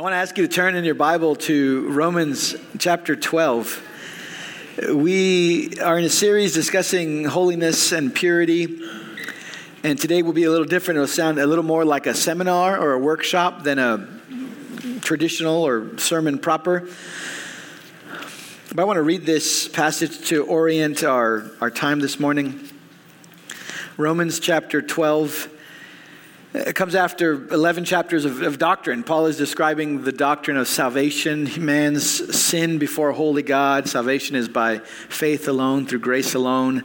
I want to ask you to turn in your Bible to Romans chapter 12. We are in a series discussing holiness and purity. And today will be a little different. It'll sound a little more like a seminar or a workshop than a traditional or sermon proper. But I want to read this passage to orient our, our time this morning. Romans chapter 12 it comes after 11 chapters of, of, doctrine. Paul is describing the doctrine of salvation, man's sin before holy God. Salvation is by faith alone, through grace alone.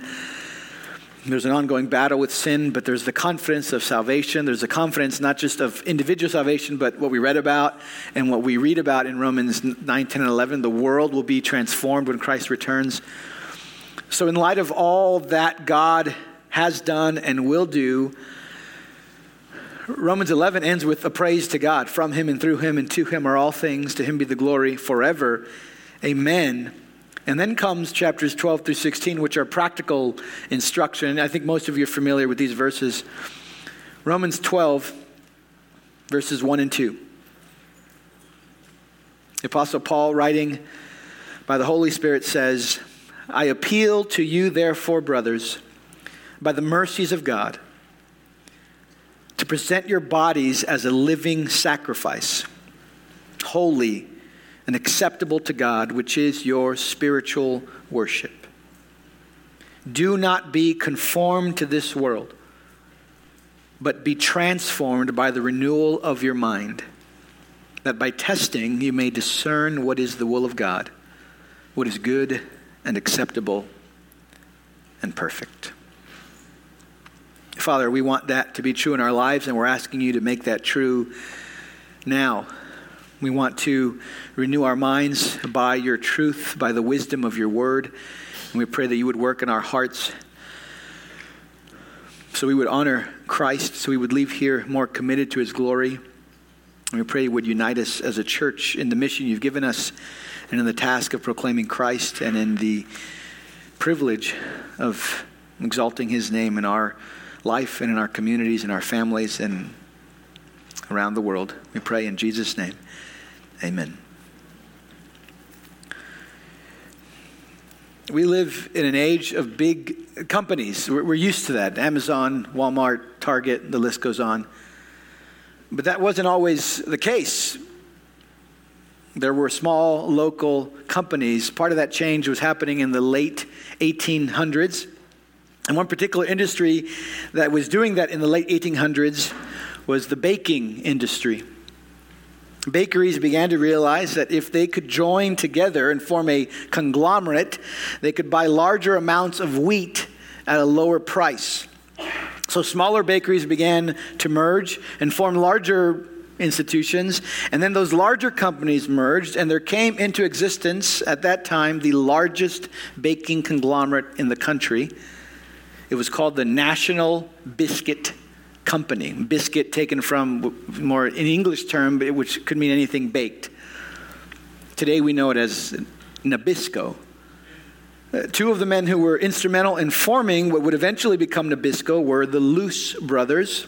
There's an ongoing battle with sin, but there's the confidence of salvation. There's the confidence not just of individual salvation, but what we read about and what we read about in Romans 9, 10, and 11. The world will be transformed when Christ returns. So, in light of all that God has done and will do, Romans 11 ends with a praise to God. From him and through him and to him are all things. To him be the glory forever. Amen. And then comes chapters 12 through 16, which are practical instruction. I think most of you are familiar with these verses. Romans 12, verses 1 and 2. The Apostle Paul, writing by the Holy Spirit, says, I appeal to you, therefore, brothers, by the mercies of God to present your bodies as a living sacrifice, holy and acceptable to God, which is your spiritual worship. Do not be conformed to this world, but be transformed by the renewal of your mind, that by testing you may discern what is the will of God, what is good and acceptable and perfect. Father, we want that to be true in our lives, and we're asking you to make that true now. We want to renew our minds by your truth, by the wisdom of your word. And we pray that you would work in our hearts so we would honor Christ, so we would leave here more committed to his glory. And we pray you would unite us as a church in the mission you've given us and in the task of proclaiming Christ and in the privilege of exalting his name in our life and in our communities and our families and around the world. We pray in Jesus' name. Amen. We live in an age of big companies. We're, used to that Amazon, Walmart, Target, the list goes on. But that wasn't always the case. There were small local companies. Part of that change was happening in the late 1800s. And one particular industry that was doing that in the late 1800s was the baking industry. Bakeries began to realize that if they could join together and form a conglomerate, they could buy larger amounts of wheat at a lower price. So smaller bakeries began to merge and form larger institutions. And then those larger companies merged, and there came into existence at that time the largest baking conglomerate in the country it was called the National Biscuit Company. Biscuit taken from more an English term, which could mean anything baked. Today we know it as Nabisco. Uh, two of the men who were instrumental in forming what would eventually become Nabisco were the Loose brothers.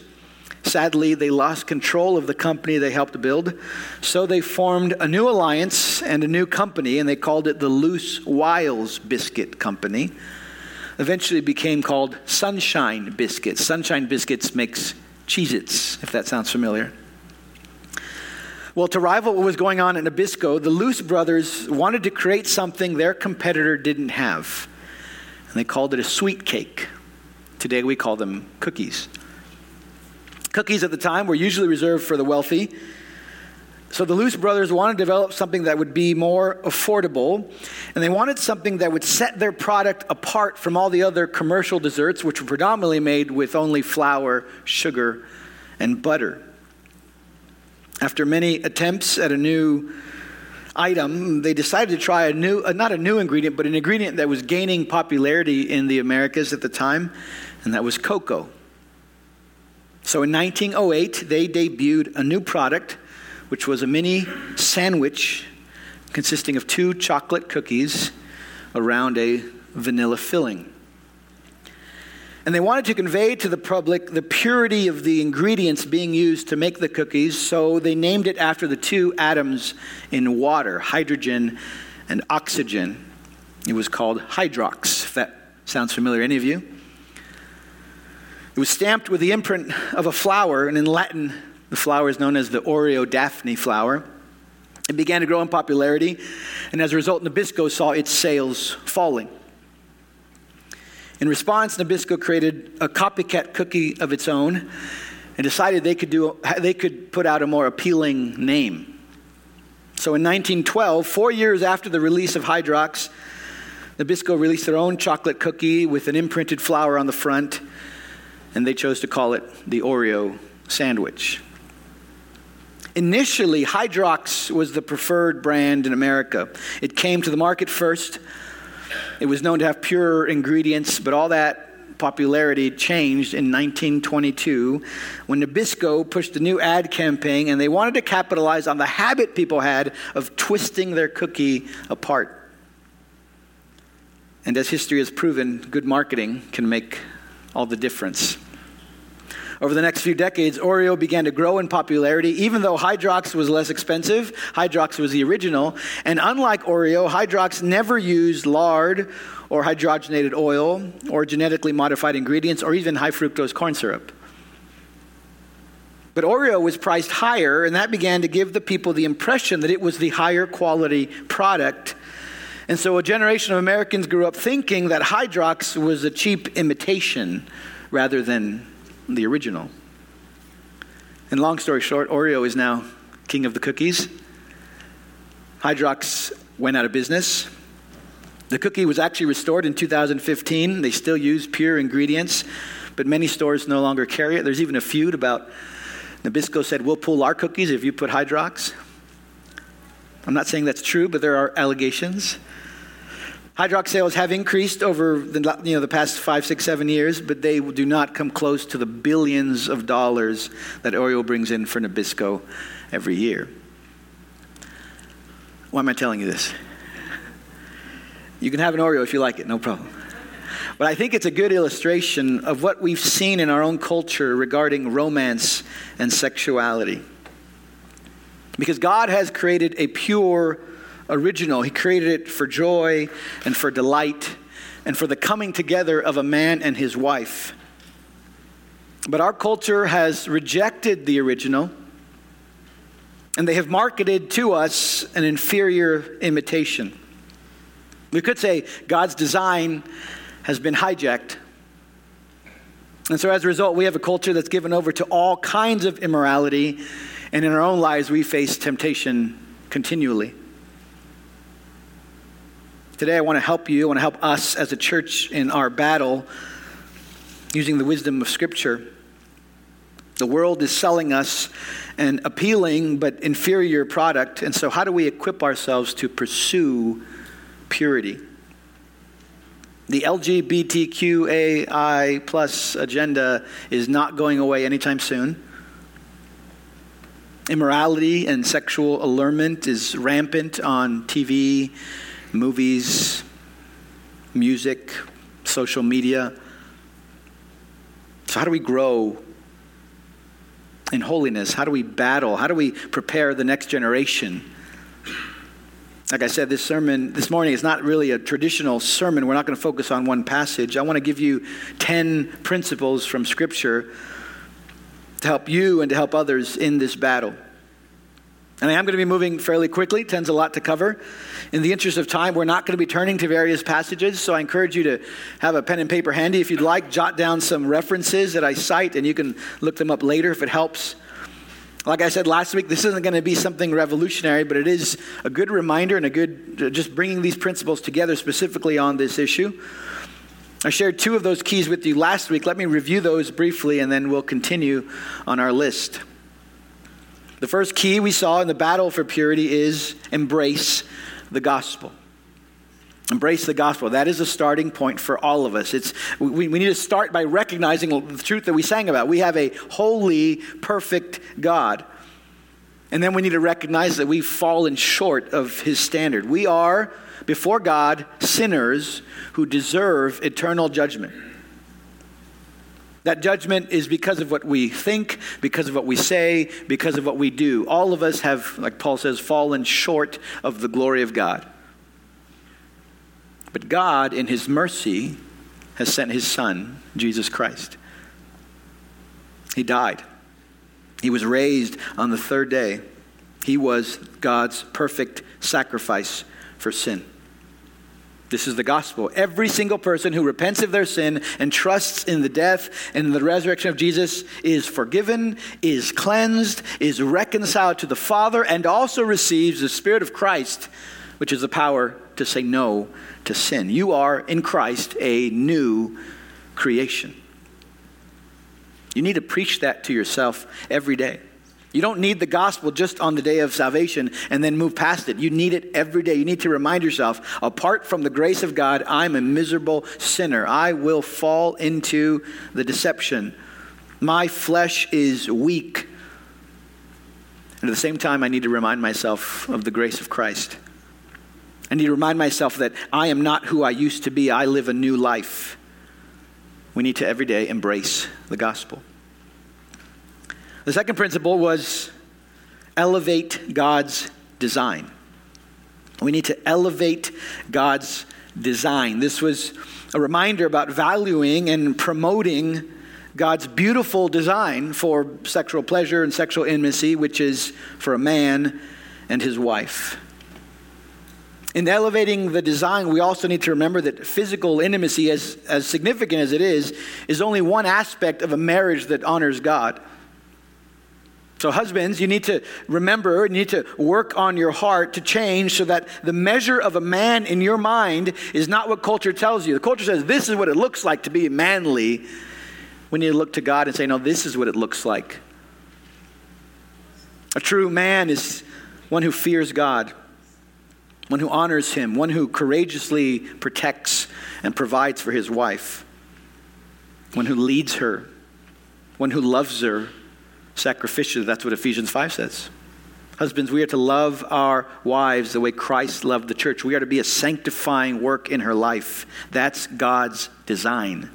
Sadly, they lost control of the company they helped build, so they formed a new alliance and a new company, and they called it the Loose Wiles Biscuit Company eventually became called Sunshine Biscuits. Sunshine Biscuits makes Cheez Its, if that sounds familiar. Well, to rival what was going on in Nabisco, the Loose brothers wanted to create something their competitor didn't have. And they called it a sweet cake. Today we call them cookies. Cookies at the time were usually reserved for the wealthy so the Loose brothers wanted to develop something that would be more affordable, and they wanted something that would set their product apart from all the other commercial desserts, which were predominantly made with only flour, sugar, and butter. After many attempts at a new item, they decided to try a new, uh, not a new ingredient, but an ingredient that was gaining popularity in the Americas at the time, and that was cocoa. So in 1908, they debuted a new product which was a mini sandwich consisting of two chocolate cookies around a vanilla filling. And they wanted to convey to the public the purity of the ingredients being used to make the cookies, so they named it after the two atoms in water, hydrogen and oxygen. It was called Hydrox, if that sounds familiar. Any of you? It was stamped with the imprint of a flower, and in Latin, the flower is known as the Oreo Daphne flower. It began to grow in popularity, and as a result, Nabisco saw its sales falling. In response, Nabisco created a copycat cookie of its own and decided they could, do, they could put out a more appealing name. So in 1912, four years after the release of Hydrox, Nabisco released their own chocolate cookie with an imprinted flower on the front, and they chose to call it the Oreo sandwich. Initially, Hydrox was the preferred brand in America. It came to the market first. It was known to have pure ingredients, but all that popularity changed in 1922 when Nabisco pushed a new ad campaign and they wanted to capitalize on the habit people had of twisting their cookie apart. And as history has proven, good marketing can make all the difference. Over the next few decades, Oreo began to grow in popularity, even though Hydrox was less expensive. Hydrox was the original. And unlike Oreo, Hydrox never used lard or hydrogenated oil or genetically modified ingredients or even high fructose corn syrup. But Oreo was priced higher, and that began to give the people the impression that it was the higher quality product. And so a generation of Americans grew up thinking that Hydrox was a cheap imitation rather than the original. And long story short, Oreo is now king of the cookies. Hydrox went out of business. The cookie was actually restored in 2015. They still use pure ingredients, but many stores no longer carry it. There's even a feud about Nabisco said, We'll pull our cookies if you put Hydrox. I'm not saying that's true, but there are allegations. Hydrox sales have increased over the, you know, the past five, six, seven years, but they do not come close to the billions of dollars that Oreo brings in for Nabisco every year. Why am I telling you this? You can have an Oreo if you like it, no problem. But I think it's a good illustration of what we've seen in our own culture regarding romance and sexuality. Because God has created a pure original. He created it for joy and for delight and for the coming together of a man and his wife. But our culture has rejected the original, and they have marketed to us an inferior imitation. We could say God's design has been hijacked. And so, as a result, we have a culture that's given over to all kinds of immorality, and in our own lives, we face temptation continually. Today, I want to help you, I want to help us as a church in our battle using the wisdom of Scripture. The world is selling us an appealing but inferior product, and so how do we equip ourselves to pursue purity? The LGBTQAI plus agenda is not going away anytime soon. Immorality and sexual allurement is rampant on TV movies, music, social media. So, how do we grow in holiness? How do we battle? How do we prepare the next generation? Like I said, this sermon this morning is not really a traditional sermon. We're not going to focus on one passage. I want to give you 10 principles from Scripture to help you and to help others in this battle. And I am going to be moving fairly quickly. Ten's a lot to cover. In the interest of time, we're not going to be turning to various passages, so I encourage you to have a pen and paper handy. If you'd like, jot down some references that I cite, and you can look them up later if it helps. Like I said last week, this isn't going to be something revolutionary, but it is a good reminder and a good uh, just bringing these principles together specifically on this issue. I shared two of those keys with you last week. Let me review those briefly, and then we'll continue on our list. The first key we saw in the battle for purity is embrace the gospel. Embrace the gospel. That is a starting point for all of us. It's, we, we need to start by recognizing the truth that we sang about. We have a holy, perfect God. And then we need to recognize that we've fallen short of his standard. We are, before God, sinners who deserve eternal judgment. That judgment is because of what we think, because of what we say, because of what we do. All of us have, like Paul says, fallen short of the glory of God. But God, in His mercy, has sent His Son, Jesus Christ. He died. He was raised on the third day. He was God's perfect sacrifice for sin. This is the gospel. Every single person who repents of their sin and trusts in the death and the resurrection of Jesus is forgiven, is cleansed, is reconciled to the Father, and also receives the Spirit of Christ, which is the power to say no to sin. You are in Christ a new creation. You need to preach that to yourself every day. You don't need the gospel just on the day of salvation and then move past it. You need it every day. You need to remind yourself apart from the grace of God, I'm a miserable sinner. I will fall into the deception. My flesh is weak. And at the same time, I need to remind myself of the grace of Christ. I need to remind myself that I am not who I used to be. I live a new life. We need to every day embrace the gospel. The second principle was elevate God's design. We need to elevate God's design. This was a reminder about valuing and promoting God's beautiful design for sexual pleasure and sexual intimacy, which is for a man and his wife. In elevating the design, we also need to remember that physical intimacy, as, as significant as it is, is only one aspect of a marriage that honors God. So, husbands, you need to remember, you need to work on your heart to change so that the measure of a man in your mind is not what culture tells you. The culture says this is what it looks like to be manly. We need to look to God and say, no, this is what it looks like. A true man is one who fears God, one who honors Him, one who courageously protects and provides for his wife, one who leads her, one who loves her sacrificially. That's what Ephesians 5 says. Husbands, we are to love our wives the way Christ loved the church. We are to be a sanctifying work in her life. That's God's design.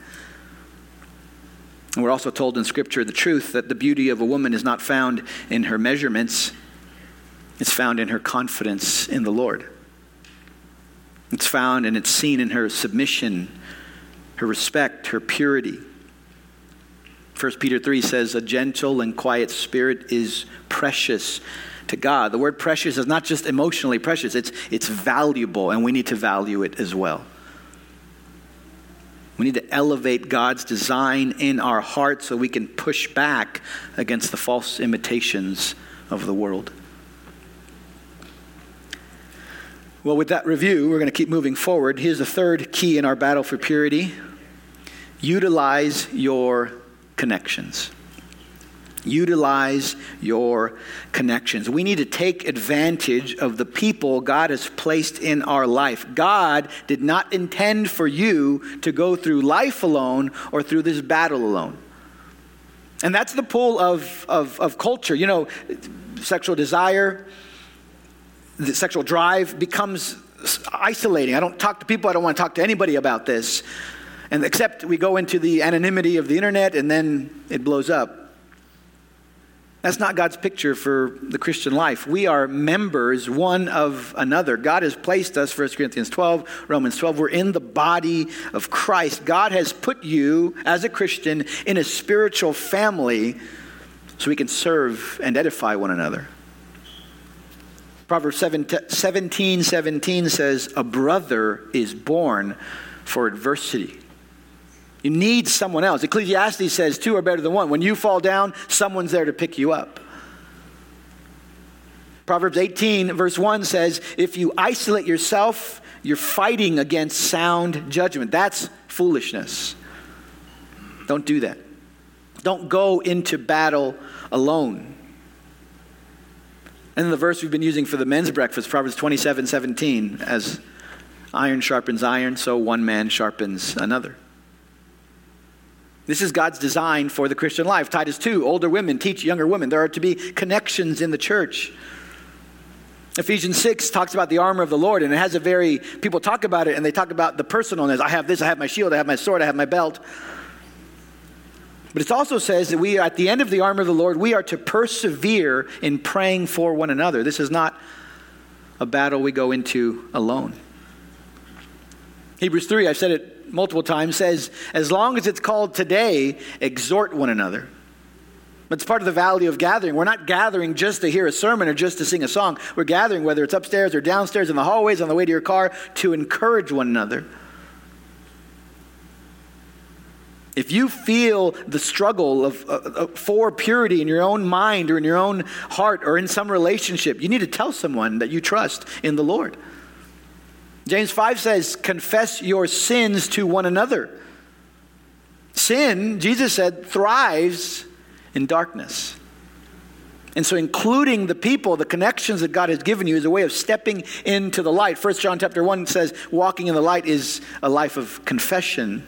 And we're also told in Scripture the truth that the beauty of a woman is not found in her measurements, it's found in her confidence in the Lord. It's found and it's seen in her submission, her respect, her purity. 1 Peter 3 says, A gentle and quiet spirit is precious to God. The word precious is not just emotionally precious, it's, it's valuable, and we need to value it as well. We need to elevate God's design in our hearts so we can push back against the false imitations of the world. Well, with that review, we're going to keep moving forward. Here's the third key in our battle for purity utilize your connections. Utilize your connections. We need to take advantage of the people God has placed in our life. God did not intend for you to go through life alone or through this battle alone. And that's the pull of, of, of culture. You know, sexual desire, the sexual drive becomes isolating. I don't talk to people, I don't want to talk to anybody about this. And except we go into the anonymity of the internet and then it blows up. That's not God's picture for the Christian life. We are members one of another. God has placed us, 1 Corinthians 12, Romans 12, we're in the body of Christ. God has put you, as a Christian, in a spiritual family so we can serve and edify one another. Proverbs 17 17 says, A brother is born for adversity. You need someone else. Ecclesiastes says two are better than one. When you fall down, someone's there to pick you up. Proverbs 18, verse 1 says, If you isolate yourself, you're fighting against sound judgment. That's foolishness. Don't do that. Don't go into battle alone. And the verse we've been using for the men's breakfast, Proverbs 27 17, as iron sharpens iron, so one man sharpens another. This is God's design for the Christian life. Titus 2, older women teach younger women. There are to be connections in the church. Ephesians 6 talks about the armor of the Lord, and it has a very, people talk about it and they talk about the personalness. I have this, I have my shield, I have my sword, I have my belt. But it also says that we, at the end of the armor of the Lord, we are to persevere in praying for one another. This is not a battle we go into alone. Hebrews 3, I've said it multiple times, says, as long as it's called today, exhort one another. It's part of the value of gathering. We're not gathering just to hear a sermon or just to sing a song. We're gathering, whether it's upstairs or downstairs in the hallways, on the way to your car, to encourage one another. If you feel the struggle of, uh, for purity in your own mind or in your own heart or in some relationship, you need to tell someone that you trust in the Lord. James 5 says, Confess your sins to one another. Sin, Jesus said, thrives in darkness. And so including the people, the connections that God has given you is a way of stepping into the light. First John chapter 1 says walking in the light is a life of confession.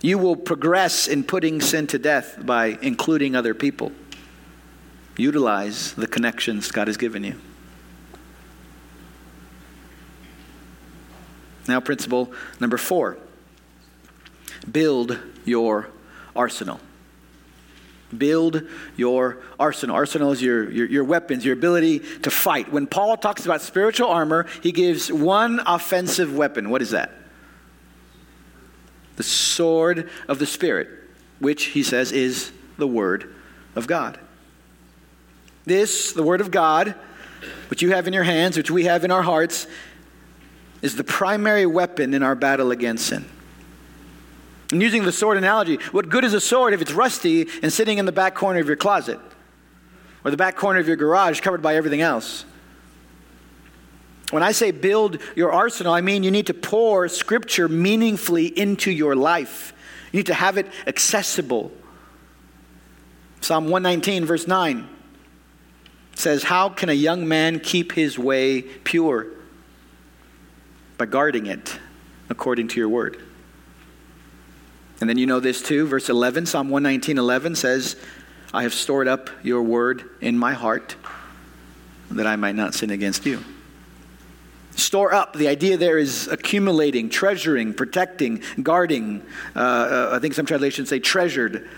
You will progress in putting sin to death by including other people. Utilize the connections God has given you. Now, principle number four build your arsenal. Build your arsenal. Arsenal is your, your, your, weapons, your ability to fight. When Paul talks about spiritual armor, he gives one offensive weapon. What is that? The sword of the Spirit, which he says is the Word of God. This, the Word of God, which you have in your hands, which we have in our hearts, is the primary weapon in our battle against sin. And using the sword analogy, what good is a sword if it's rusty and sitting in the back corner of your closet or the back corner of your garage covered by everything else? When I say build your arsenal, I mean you need to pour scripture meaningfully into your life. You need to have it accessible. Psalm 119, verse 9 says, How can a young man keep his way pure? By guarding it according to your word. And then you know this too, verse 11, Psalm 119, 11 says, I have stored up your word in my heart that I might not sin against you. Store up, the idea there is accumulating, treasuring, protecting, guarding. Uh, uh, I think some translations say treasured.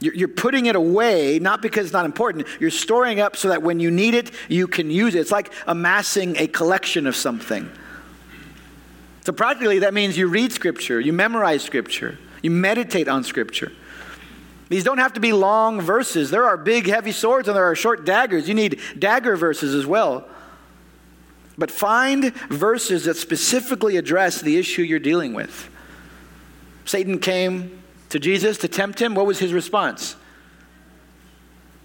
You're, you're putting it away, not because it's not important. You're storing up so that when you need it, you can use it. It's like amassing a collection of something. So, practically, that means you read Scripture, you memorize Scripture, you meditate on Scripture. These don't have to be long verses. There are big, heavy swords and there are short daggers. You need dagger verses as well. But find verses that specifically address the issue you're dealing with. Satan came to Jesus to tempt him. What was his response?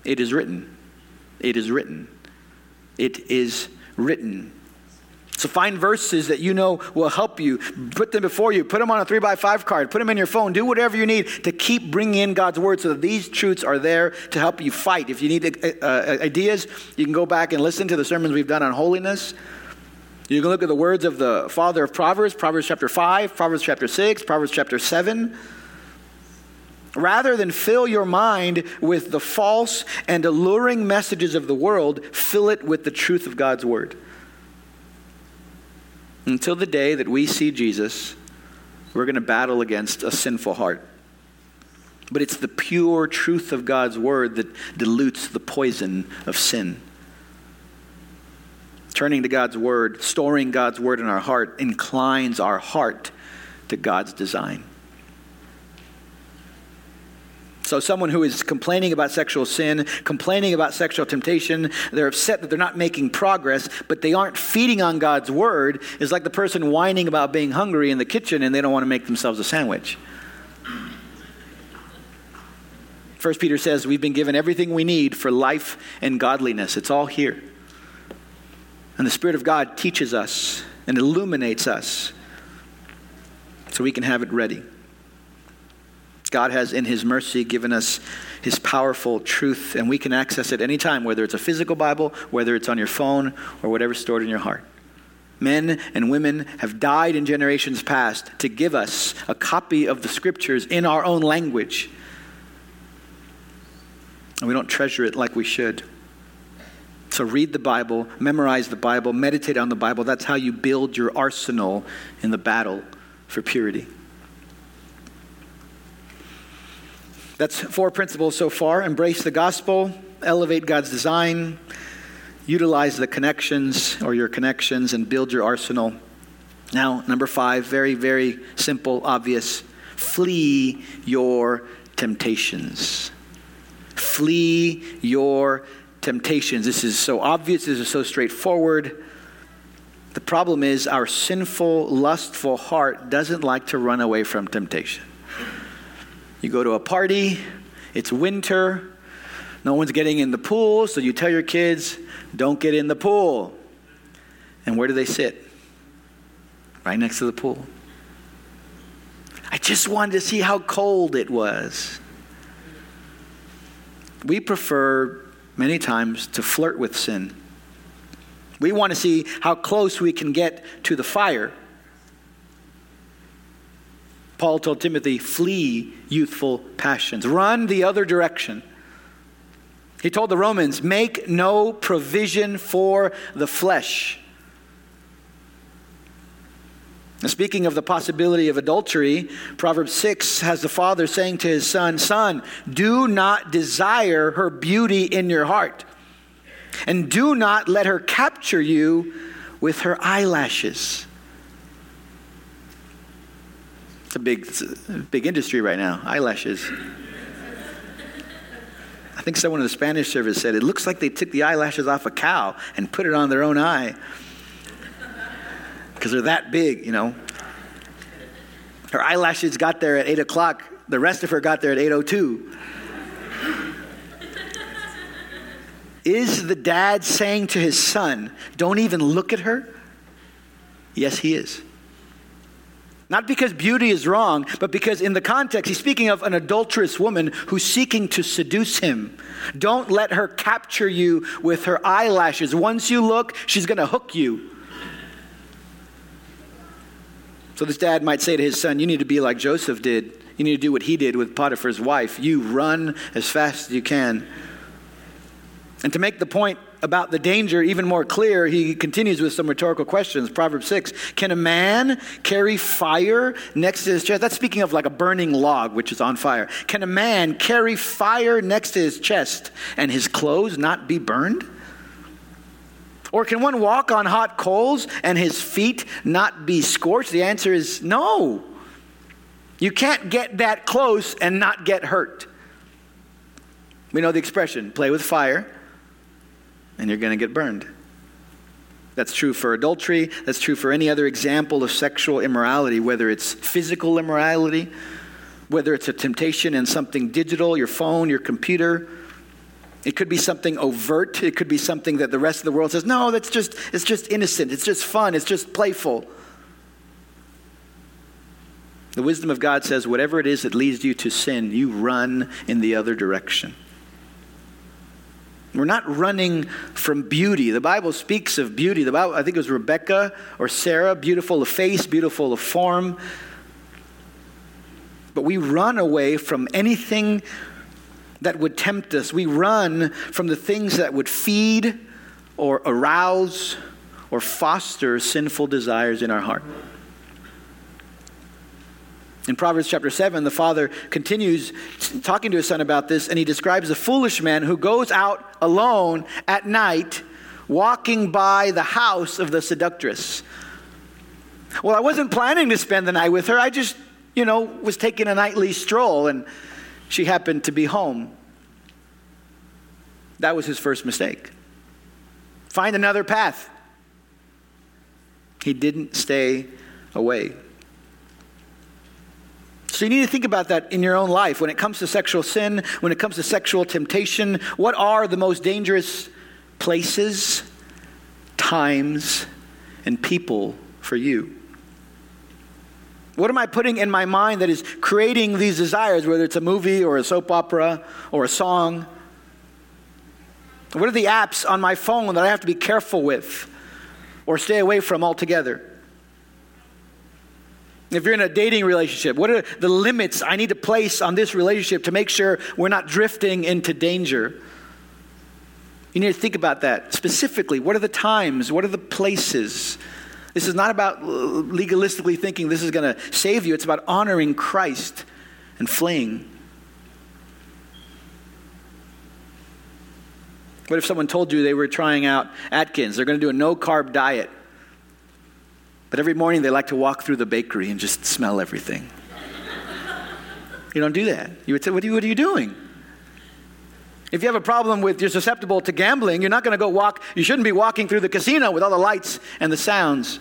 It is written. It is written. It is written. So find verses that you know will help you. Put them before you. Put them on a three by five card. Put them in your phone. Do whatever you need to keep bringing in God's word so that these truths are there to help you fight. If you need uh, uh, ideas, you can go back and listen to the sermons we've done on holiness. You can look at the words of the father of Proverbs, Proverbs chapter 5, Proverbs chapter 6, Proverbs chapter 7. Rather than fill your mind with the false and alluring messages of the world, fill it with the truth of God's word until the day that we see Jesus, we're going to battle against a sinful heart. But it's the pure truth of God's word that dilutes the poison of sin. Turning to God's word, storing God's word in our heart, inclines our heart to God's design. So, someone who is complaining about sexual sin, complaining about sexual temptation, they're upset that they're not making progress, but they aren't feeding on God's word, is like the person whining about being hungry in the kitchen and they don't want to make themselves a sandwich. First Peter says we've been given everything we need for life and godliness. It's all here. And the Spirit of God teaches us and illuminates us so we can have it ready. God has, in His mercy, given us His powerful truth, and we can access it anytime, whether it's a physical Bible, whether it's on your phone, or whatever's stored in your heart. Men and women have died in generations past to give us a copy of the Scriptures in our own language. And we don't treasure it like we should. So read the Bible, memorize the Bible, meditate on the Bible. That's how you build your arsenal in the battle for purity. That's four principles so far embrace the gospel, elevate God's design, utilize the connections or your connections, and build your arsenal. Now, number five, very, very simple, obvious flee your temptations. Flee your temptations. This is so obvious, this is so straightforward. The problem is, our sinful, lustful heart doesn't like to run away from temptation. You go to a party, it's winter, no one's getting in the pool, so you tell your kids, don't get in the pool. And where do they sit? Right next to the pool. I just wanted to see how cold it was. We prefer many times to flirt with sin. We want to see how close we can get to the fire. Paul told Timothy, flee youthful passions, run the other direction. He told the Romans, make no provision for the flesh. speaking of the possibility of adultery, Proverbs 6 has the father saying to his son, Son, do not desire her beauty in your heart, and do not let her capture you with her eyelashes. It's a big, it's a big industry right now, eyelashes. I think someone in the Spanish service said it looks like they took the eyelashes off a cow and put it on their own eye because they're that big, you know. Her eyelashes got there at 8 o'clock. The rest of her got there at 8.02. is the dad saying to his son, don't even look at her? Yes, he is. Not because beauty is wrong, but because in the context, he's speaking of an adulterous woman who's seeking to seduce him. Don't let her capture you with her eyelashes. Once you look, she's going to hook you. So this dad might say to his son, You need to be like Joseph did. You need to do what he did with Potiphar's wife. You run as fast as you can. And to make the point about the danger even more clear, he continues with some rhetorical questions. Proverbs 6 Can a man carry fire next to his chest? That's speaking of like a burning log, which is on fire. Can a man carry fire next to his chest and his clothes not be burned? Or can one walk on hot coals and his feet not be scorched? The answer is no. You can't get that close and not get hurt. We know the expression play with fire and you're going to get burned. That's true for adultery. That's true for any other example of sexual immorality, whether it's physical immorality, whether it's a temptation in something digital, your phone, your computer. It could be something overt. It could be something that the rest of the world says, no, that's just, it's just innocent. It's just fun. It's just playful. The wisdom of God says, whatever it is that leads you to sin, you run in the other direction. We're not running from beauty. The Bible speaks of beauty. The Bible, I think it was Rebecca or Sarah, beautiful of face, beautiful of form. But we run away from anything that would tempt us. We run from the things that would feed or arouse or foster sinful desires in our heart. In Proverbs chapter 7, the father continues talking to his son about this, and he describes a foolish man who goes out alone at night, walking by the house of the seductress. Well, I wasn't planning to spend the night with her. I just, you know, was taking a nightly stroll, and she happened to be home. That was his first mistake. Find another path. He didn't stay away. So you need to think about that in your own life. When it comes to sexual sin, when it comes to sexual temptation, what are the most dangerous places, times, and people for you? What am I putting in my mind that is creating these desires, whether it's a movie or a soap opera or a song? What are the apps on my phone that I have to be careful with or stay away from altogether? If you're in a dating relationship, what are the limits I need to place on this relationship to make sure we're not drifting into danger? You need to think about that specifically. What are the times? What are the places? This is not about legalistically thinking this is going to save you, it's about honoring Christ and fleeing. What if someone told you they were trying out Atkins? They're going to do a no carb diet. But every morning they like to walk through the bakery and just smell everything. you don't do that. You would say, What are you, what are you doing? If you have a problem with you're susceptible to gambling, you're not going to go walk, you shouldn't be walking through the casino with all the lights and the sounds.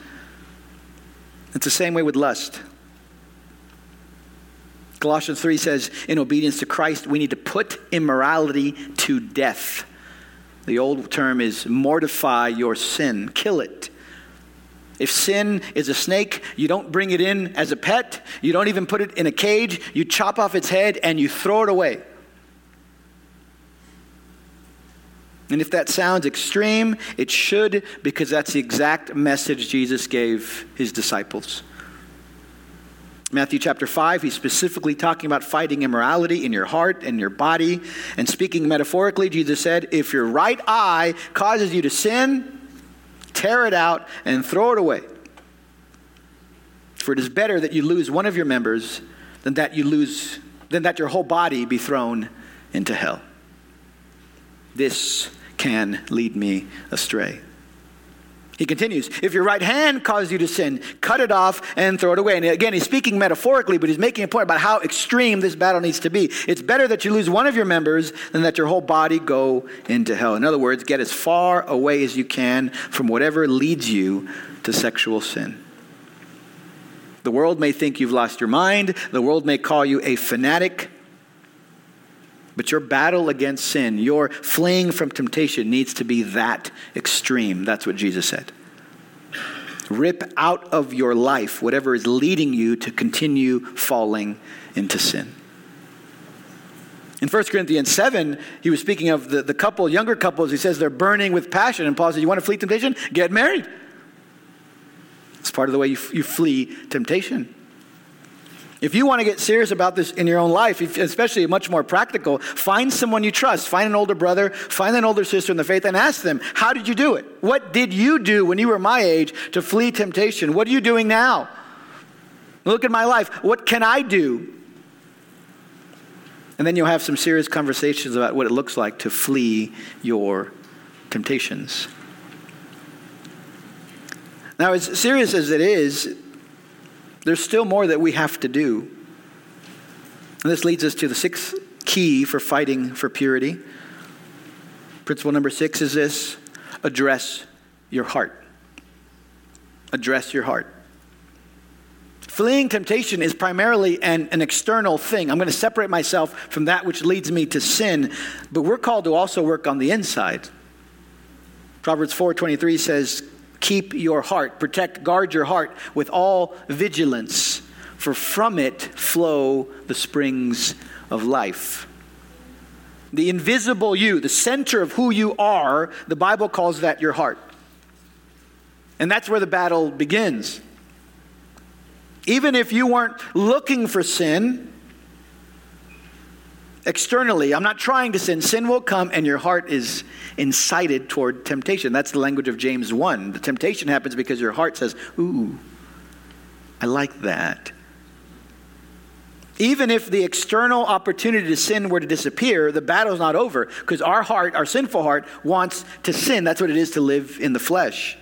It's the same way with lust. Colossians 3 says, in obedience to Christ, we need to put immorality to death. The old term is mortify your sin, kill it. If sin is a snake, you don't bring it in as a pet, you don't even put it in a cage, you chop off its head and you throw it away. And if that sounds extreme, it should, because that's the exact message Jesus gave his disciples. Matthew chapter 5, he's specifically talking about fighting immorality in your heart and your body. And speaking metaphorically, Jesus said, If your right eye causes you to sin, tear it out and throw it away. For it is better that you lose one of your members than that you lose than that your whole body be thrown into hell. This can lead me astray. He continues, if your right hand causes you to sin, cut it off and throw it away. And again, he's speaking metaphorically, but he's making a point about how extreme this battle needs to be. It's better that you lose one of your members than that your whole body go into hell. In other words, get as far away as you can from whatever leads you to sexual sin. The world may think you've lost your mind. The world may call you a fanatic. But your battle against sin, your fleeing from temptation needs to be that extreme. That's what Jesus said. Rip out of your life whatever is leading you to continue falling into sin. In 1 Corinthians 7, he was speaking of the, the couple, younger couples. He says they're burning with passion. And Paul says, You want to flee temptation? Get married. It's part of the way you, you flee temptation. If you want to get serious about this in your own life, especially much more practical, find someone you trust. Find an older brother, find an older sister in the faith, and ask them, How did you do it? What did you do when you were my age to flee temptation? What are you doing now? Look at my life. What can I do? And then you'll have some serious conversations about what it looks like to flee your temptations. Now, as serious as it is, there's still more that we have to do. And this leads us to the sixth key for fighting for purity. Principle number six is this address your heart. Address your heart. Fleeing temptation is primarily an, an external thing. I'm going to separate myself from that which leads me to sin, but we're called to also work on the inside. Proverbs 4:23 says, Keep your heart, protect, guard your heart with all vigilance, for from it flow the springs of life. The invisible you, the center of who you are, the Bible calls that your heart. And that's where the battle begins. Even if you weren't looking for sin, externally. I'm not trying to sin. Sin will come, and your heart is incited toward temptation. That's the language of James 1. The temptation happens because your heart says, Ooh, I like that. Even if the external opportunity to sin were to disappear, the battle's not over because our heart, our sinful heart, wants to sin. That's what it is to live in the flesh.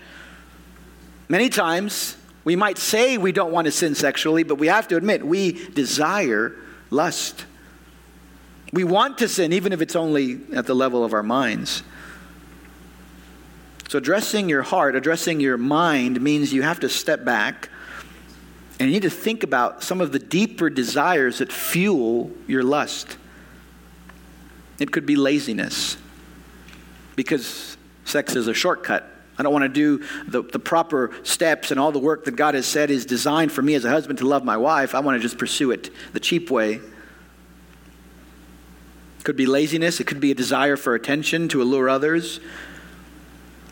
Many times, we might say we don't want to sin sexually, but we have to admit we desire lust. We want to sin, even if it's only at the level of our minds. So, addressing your heart, addressing your mind means you have to step back and you need to think about some of the deeper desires that fuel your lust. It could be laziness, because sex is a shortcut. I don't want to do the, the proper steps and all the work that God has said is designed for me as a husband to love my wife. I want to just pursue it the cheap way could be laziness, it could be a desire for attention to allure others,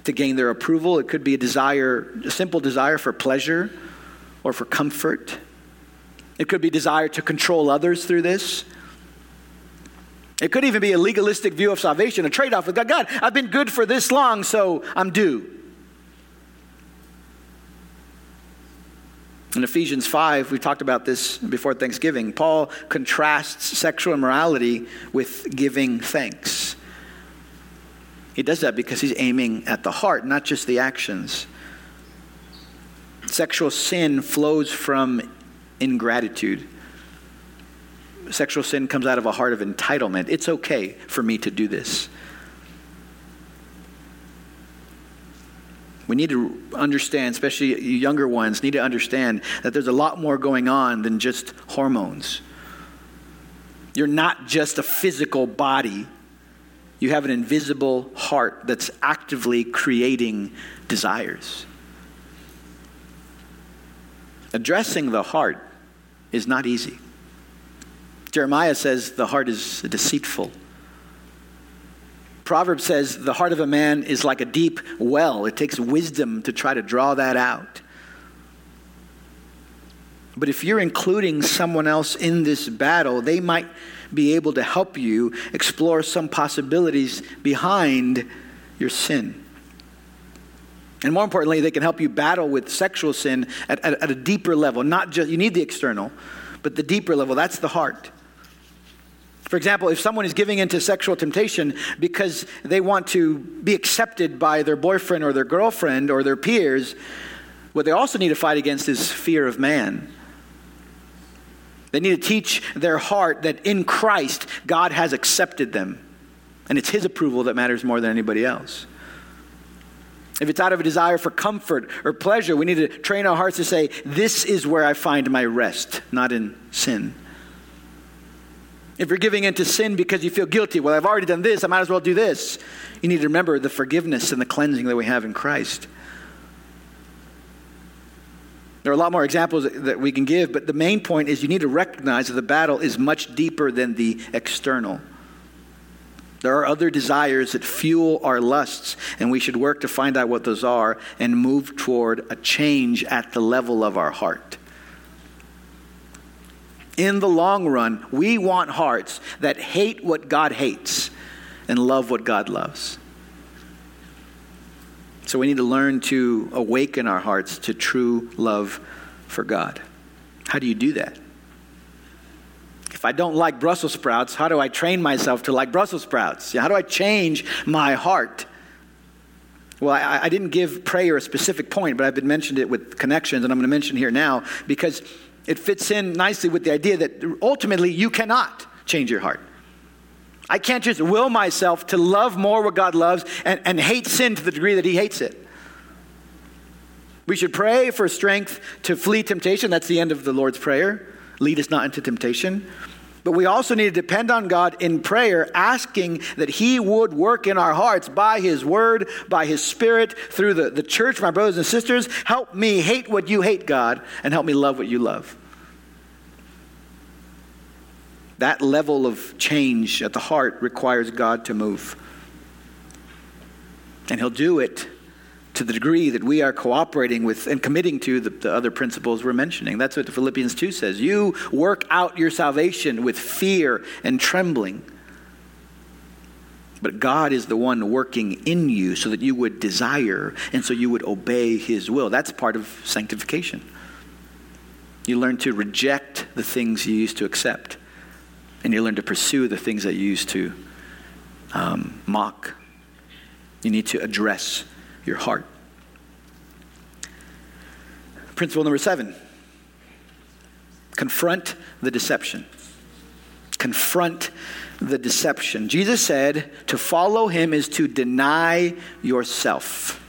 to gain their approval. It could be a desire, a simple desire for pleasure or for comfort. It could be desire to control others through this. It could even be a legalistic view of salvation, a trade off with God. God, I've been good for this long, so I'm due. In Ephesians 5, we talked about this before Thanksgiving. Paul contrasts sexual immorality with giving thanks. He does that because he's aiming at the heart, not just the actions. Sexual sin flows from ingratitude. Sexual sin comes out of a heart of entitlement. It's okay for me to do this. We need to understand, especially younger ones, need to understand that there's a lot more going on than just hormones. You're not just a physical body, you have an invisible heart that's actively creating desires. Addressing the heart is not easy. Jeremiah says the heart is deceitful. Proverbs says the heart of a man is like a deep well. It takes wisdom to try to draw that out. But if you're including someone else in this battle, they might be able to help you explore some possibilities behind your sin. And more importantly, they can help you battle with sexual sin at, at, at, a deeper level. Not just, you need the external, but the deeper level. That's the heart. For example, if someone is giving into sexual temptation because they want to be accepted by their boyfriend or their girlfriend or their peers, what they also need to fight against is fear of man. They need to teach their heart that in Christ, God has accepted them. And it's His approval that matters more than anybody else. If it's out of a desire for comfort or pleasure, we need to train our hearts to say, This is where I find my rest, not in sin. If you're giving into sin because you feel guilty, well, I've already done this, I might as well do this. You need to remember the forgiveness and the cleansing that we have in Christ. There are a lot more examples that we can give, but the main point is you need to recognize that the battle is much deeper than the external. There are other desires that fuel our lusts, and we should work to find out what those are and move toward a change at the level of our heart. In the long run, we want hearts that hate what God hates and love what God loves. So we need to learn to awaken our hearts to true love for God. How do you do that? If I don't like Brussels sprouts, how do I train myself to like Brussels sprouts? How do I change my heart? Well, I, I didn't give prayer a specific point, but I've been mentioned it with connections, and I'm going to mention here now because it fits in nicely with the idea that ultimately you cannot change your heart. I can't just will myself to love more what God loves and, and hate sin to the degree that He hates it. We should pray for strength to flee temptation. That's the end of the Lord's Prayer. Lead us not into temptation. But we also need to depend on God in prayer, asking that He would work in our hearts by His Word, by His Spirit, through the, the church, my brothers and sisters. Help me hate what you hate, God, and help me love what you love. That level of change at the heart requires God to move. And He'll do it to the degree that we are cooperating with and committing to the, the, other principles we're mentioning. That's what Philippians 2 says. You work out your salvation with fear and trembling. But God is the one working in you so that you would desire and so you would obey His will. That's part of sanctification. You learn to reject the things you used to accept, and you learn to pursue the things that you used to um, mock. You need to address your heart. Principle number seven confront the deception. Confront the deception. Jesus said to follow him is to deny yourself.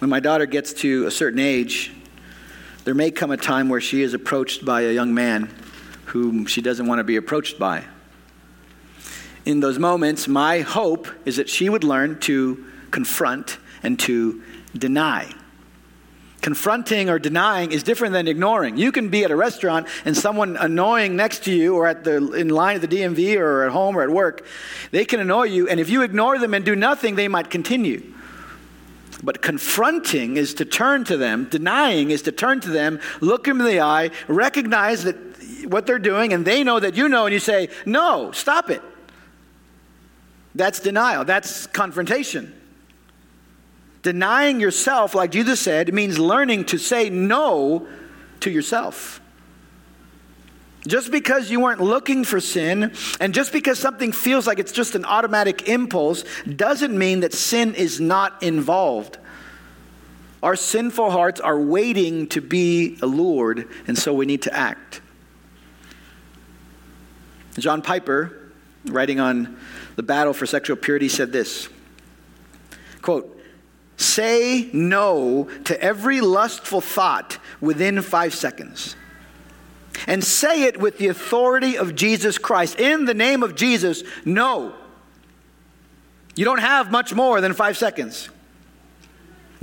When my daughter gets to a certain age, there may come a time where she is approached by a young man whom she doesn't want to be approached by in those moments, my hope is that she would learn to confront and to deny. Confronting or denying is different than ignoring. You can be at a restaurant and someone annoying next to you or at the in line at the DMV or at home or at work, they can annoy you and if you ignore them and do nothing, they might continue. But confronting is to turn to them, denying is to turn to them, look them in the eye, recognize that what they're doing and they know that you know and you say, "No, stop it." That's denial, that's confrontation. Denying yourself, like Jesus said, means learning to say no to yourself. Just because you weren't looking for sin, and just because something feels like it's just an automatic impulse, doesn't mean that sin is not involved. Our sinful hearts are waiting to be allured, and so we need to act. John Piper, writing on the battle for sexual purity, said this quote, Say no to every lustful thought within five seconds. And say it with the authority of Jesus Christ. In the name of Jesus, no. You don't have much more than five seconds.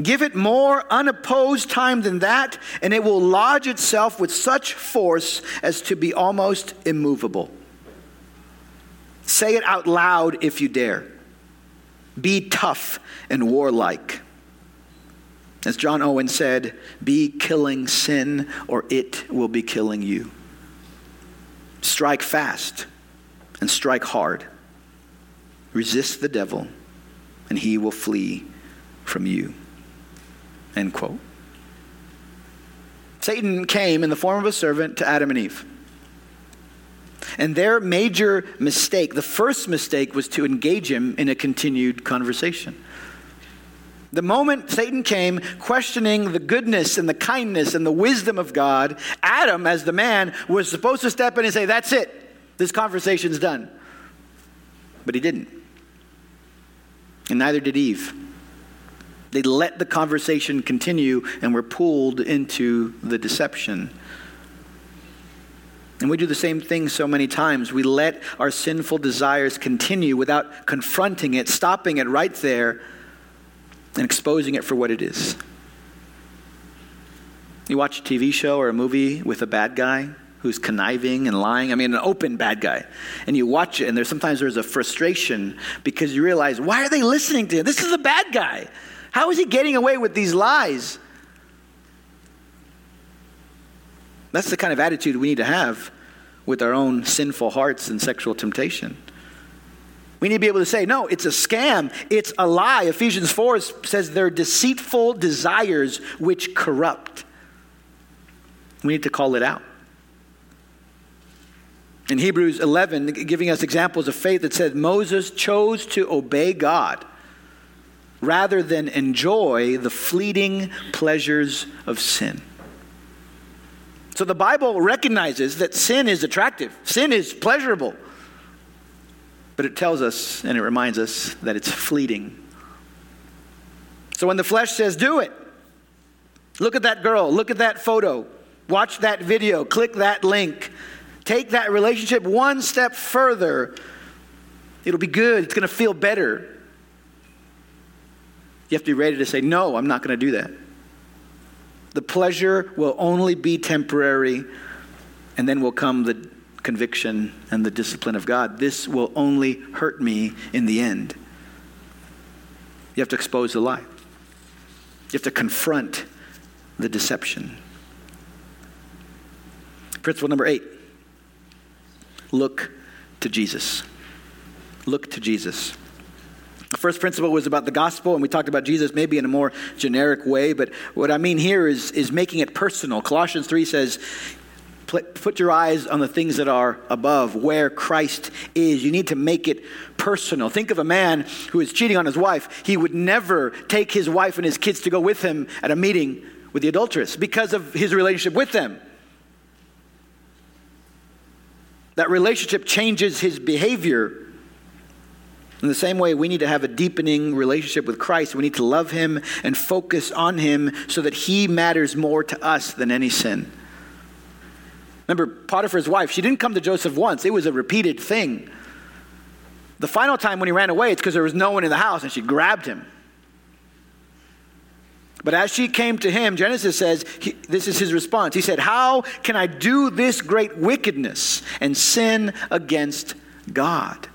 Give it more unopposed time than that, and it will lodge itself with such force as to be almost immovable. Say it out loud if you dare. Be tough and warlike. As John Owen said, be killing sin or it will be killing you. Strike fast and strike hard. Resist the devil and he will flee from you. End quote. Satan came in the form of a servant to Adam and Eve. And their major mistake, the first mistake, was to engage him in a continued conversation. The moment Satan came questioning the goodness and the kindness and the wisdom of God, Adam, as the man, was supposed to step in and say, That's it. This conversation's done. But he didn't. And neither did Eve. They let the conversation continue and were pulled into the deception. And we do the same thing so many times. We let our sinful desires continue without confronting it, stopping it right there and exposing it for what it is. You watch a TV show or a movie with a bad guy who's conniving and lying. I mean, an open bad guy. And you watch it, and there's sometimes there's a frustration because you realize, why are they listening to him? This is a bad guy. How is he getting away with these lies? That's the kind of attitude we need to have with our own sinful hearts and sexual temptation. We need to be able to say, no, it's a scam. It's a lie. Ephesians 4 says they're deceitful desires which corrupt. We need to call it out. In Hebrews 11, giving us examples of faith, it said Moses chose to obey God rather than enjoy the fleeting pleasures of sin. So the Bible recognizes that sin is attractive, sin is pleasurable. But it tells us and it reminds us that it's fleeting. So when the flesh says, do it, look at that girl, look at that photo, watch that video, click that link, take that relationship one step further, it'll be good, it's going to feel better. You have to be ready to say, no, I'm not going to do that. The pleasure will only be temporary, and then will come the conviction and the discipline of God. This will only hurt me in the end. You have to expose the lie, you have to confront the deception. Principle number eight look to Jesus. Look to Jesus. The first principle was about the gospel, and we talked about Jesus maybe in a more generic way, but what I mean here is, is making it personal. Colossians 3 says, Put your eyes on the things that are above, where Christ is. You need to make it personal. Think of a man who is cheating on his wife. He would never take his wife and his kids to go with him at a meeting with the adulteress because of his relationship with them. That relationship changes his behavior. In the same way, we need to have a deepening relationship with Christ. We need to love him and focus on him so that he matters more to us than any sin. Remember, Potiphar's wife, she didn't come to Joseph once, it was a repeated thing. The final time when he ran away, it's because there was no one in the house and she grabbed him. But as she came to him, Genesis says, he, this is his response. He said, How can I do this great wickedness and sin against God?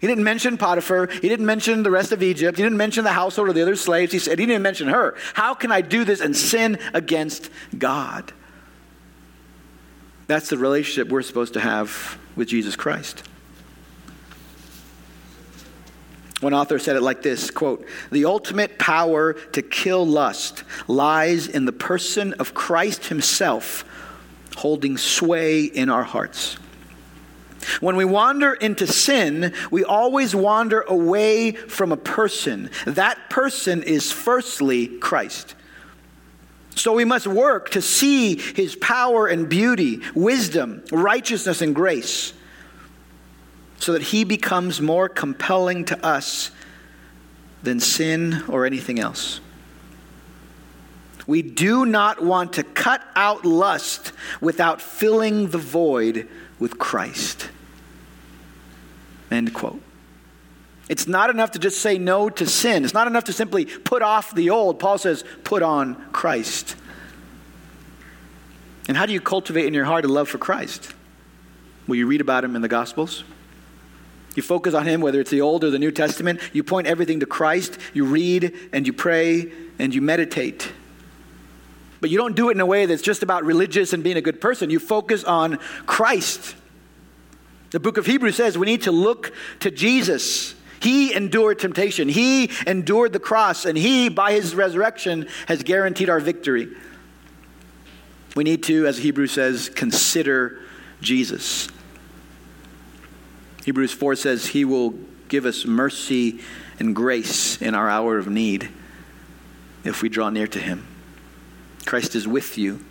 He didn't mention Potiphar. He didn't mention the rest of Egypt. He didn't mention the household or the other slaves. He said, He didn't mention her. How can I do this and sin against God? That's the relationship we're supposed to have with Jesus Christ. One author said it like this quote, The ultimate power to kill lust lies in the person of Christ himself, holding sway in our hearts. When we wander into sin, we always wander away from a person. That person is firstly Christ. So we must work to see his power and beauty, wisdom, righteousness, and grace, so that he becomes more compelling to us than sin or anything else. We do not want to cut out lust without filling the void with Christ. End quote. It's not enough to just say no to sin. It's not enough to simply put off the old. Paul says, put on Christ. And how do you cultivate in your heart a love for Christ? Well, you read about him in the Gospels. You focus on him, whether it's the Old or the New Testament. You point everything to Christ. You read and you pray and you meditate. But you don't do it in a way that's just about religious and being a good person. You focus on Christ. The book of Hebrews says we need to look to Jesus. He endured temptation. He endured the cross, and He, by His resurrection, has guaranteed our victory. We need to, as Hebrews says, consider Jesus. Hebrews 4 says He will give us mercy and grace in our hour of need if we draw near to Him. Christ is with you.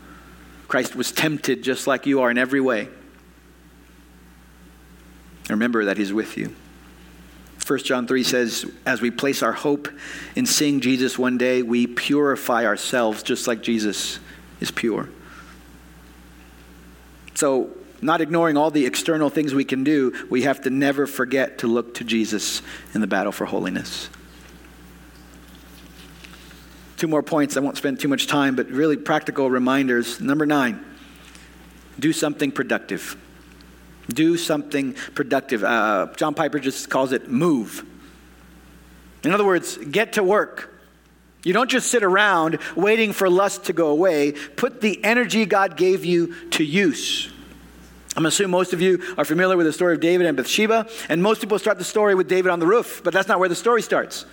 Christ was tempted just like you are in every way. Remember that He's with you. 1 John 3 says, as we place our hope in seeing Jesus one day, we purify ourselves just like Jesus is pure. So, not ignoring all the external things we can do, we have to never forget to look to Jesus in the battle for holiness. Two more points. I won't spend too much time, but really practical reminders. Number nine, do something productive. Do something productive. Uh, John Piper just calls it move. In other words, get to work. You don't just sit around waiting for lust to go away. Put the energy God gave you to use. I'm assuming most of you are familiar with the story of David and Bathsheba, and most people start the story with David on the roof, but that's not where the story starts.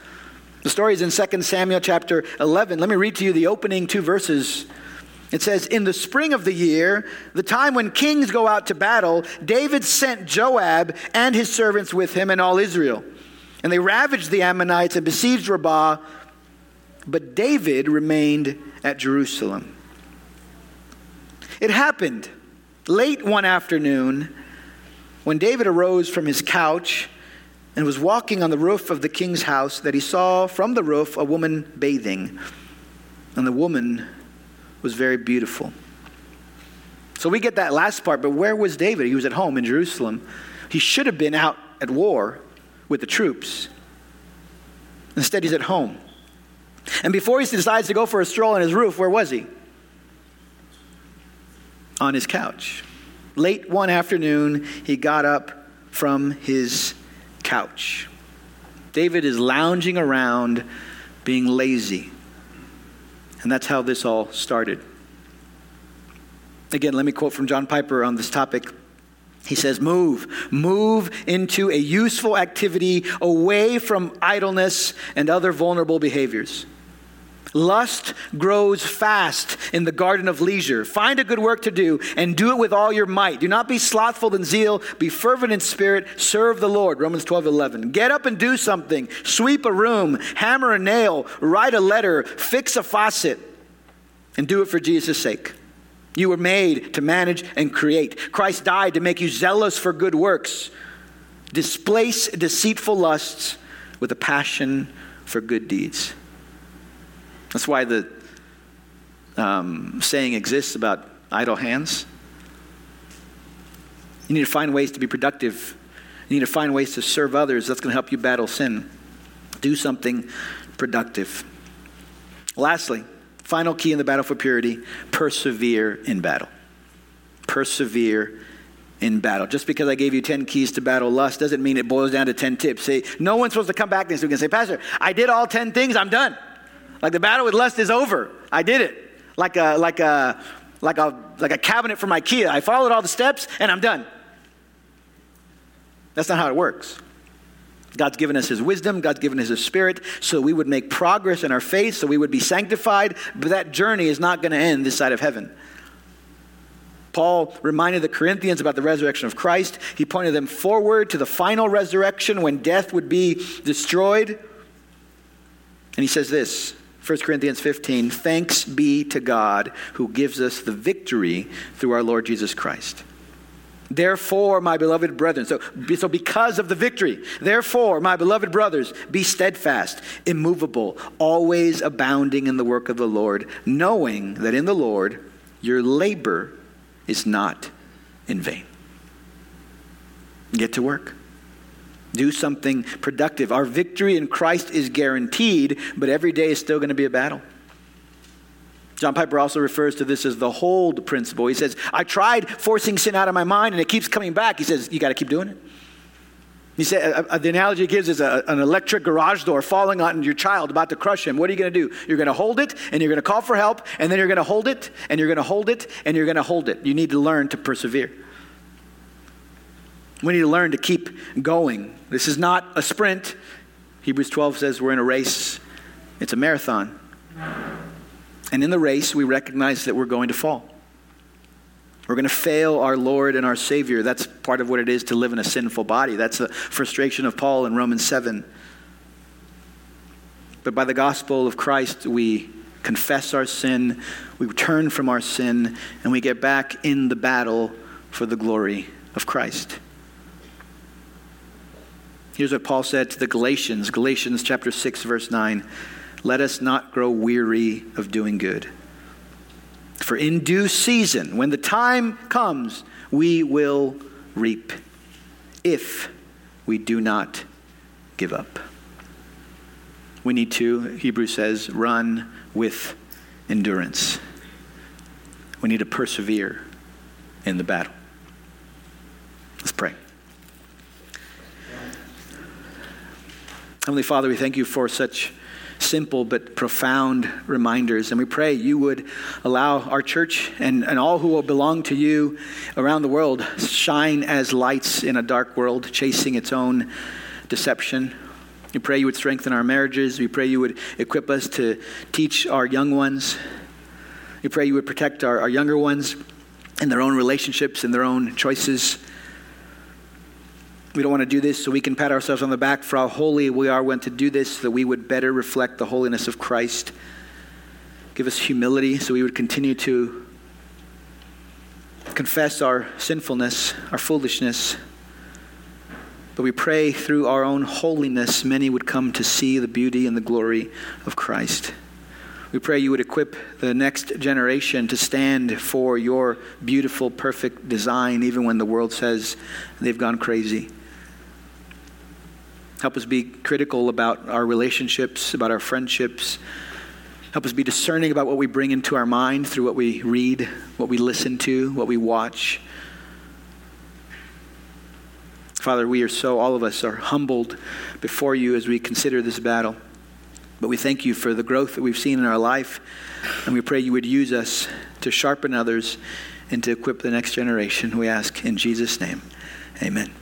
The story is in 2 Samuel chapter 11. Let me read to you the opening two verses it says, In the spring of the year, the time when kings go out to battle, David sent Joab and his servants with him and all Israel. And they ravaged the Ammonites and besieged Rabbah, but David remained at Jerusalem. It happened late one afternoon when David arose from his couch and was walking on the roof of the king's house that he saw from the roof a woman bathing. And the woman was very beautiful. So we get that last part, but where was David? He was at home in Jerusalem. He should have been out at war with the troops. Instead, he's at home. And before he decides to go for a stroll on his roof, where was he? On his couch. Late one afternoon, he got up from his couch. David is lounging around, being lazy. And that's how this all started. Again, let me quote from John Piper on this topic. He says, Move, move into a useful activity away from idleness and other vulnerable behaviors. Lust grows fast in the garden of leisure. Find a good work to do and do it with all your might. Do not be slothful in zeal, be fervent in spirit, serve the Lord. Romans 12, 11. Get up and do something. Sweep a room, hammer a nail, write a letter, fix a faucet, and do it for Jesus' sake. You were made to manage and create. Christ died to make you zealous for good works. Displace deceitful lusts with a passion for good deeds. That's why the um, saying exists about idle hands. You need to find ways to be productive. You need to find ways to serve others. That's going to help you battle sin. Do something productive. Lastly, final key in the battle for purity persevere in battle. Persevere in battle. Just because I gave you 10 keys to battle lust doesn't mean it boils down to 10 tips. Say, no one's supposed to come back this week and say, Pastor, I did all 10 things, I'm done. Like the battle with lust is over. I did it. Like a like a like a like a cabinet from IKEA. I followed all the steps and I'm done. That's not how it works. God's given us his wisdom, God's given us his spirit, so we would make progress in our faith, so we would be sanctified, but that journey is not going to end this side of heaven. Paul reminded the Corinthians about the resurrection of Christ. He pointed them forward to the final resurrection when death would be destroyed. And he says this 1 Corinthians 15 Thanks be to God who gives us the victory through our Lord Jesus Christ. Therefore, my beloved brethren, so, so because of the victory, therefore, my beloved brothers, be steadfast, immovable, always abounding in the work of the Lord, knowing that in the Lord your labor is not in vain. Get to work. Do something productive. Our victory in Christ is guaranteed, but every day is still going to be a battle. John Piper also refers to this as the hold principle. He says, I tried forcing sin out of my mind and it keeps coming back. He says, You got to keep doing it. He said, uh, uh, the analogy he gives is a, an electric garage door falling on your child, about to crush him. What are you going to do? You're going to hold it, and you're going to call for help, and then you're going to hold it, and you're going to hold it, and you're going to hold it. You need to learn to persevere. We need to learn to keep going. This is not a sprint. Hebrews 12 says we're in a race, it's a marathon. And in the race, we recognize that we're going to fall. We're going to fail our Lord and our Savior. That's part of what it is to live in a sinful body. That's the frustration of Paul in Romans 7. But by the gospel of Christ, we confess our sin, we turn from our sin, and we get back in the battle for the glory of Christ. Here's what Paul said to the Galatians, Galatians chapter 6 verse 9. Let us not grow weary of doing good. For in due season, when the time comes, we will reap if we do not give up. We need to, Hebrews says, run with endurance. We need to persevere in the battle. Let's pray. Heavenly Father, we thank you for such simple but profound reminders. And we pray you would allow our church and, and all who will belong to you around the world shine as lights in a dark world, chasing its own deception. We pray you would strengthen our marriages. We pray you would equip us to teach our young ones. We pray you would protect our, our younger ones in their own relationships and their own choices. We don't want to do this so we can pat ourselves on the back for how holy we are. We want to do this so that we would better reflect the holiness of Christ. Give us humility so we would continue to confess our sinfulness, our foolishness. But we pray through our own holiness, many would come to see the beauty and the glory of Christ. We pray you would equip the next generation to stand for your beautiful, perfect design, even when the world says they've gone crazy. Help us be critical about our relationships, about our friendships. Help us be discerning about what we bring into our mind through what we read, what we listen to, what we watch. Father, we are so, all of us are humbled before you as we consider this battle. But we thank you for the growth that we've seen in our life. And we pray you would use us to sharpen others and to equip the next generation. We ask in Jesus' name. Amen.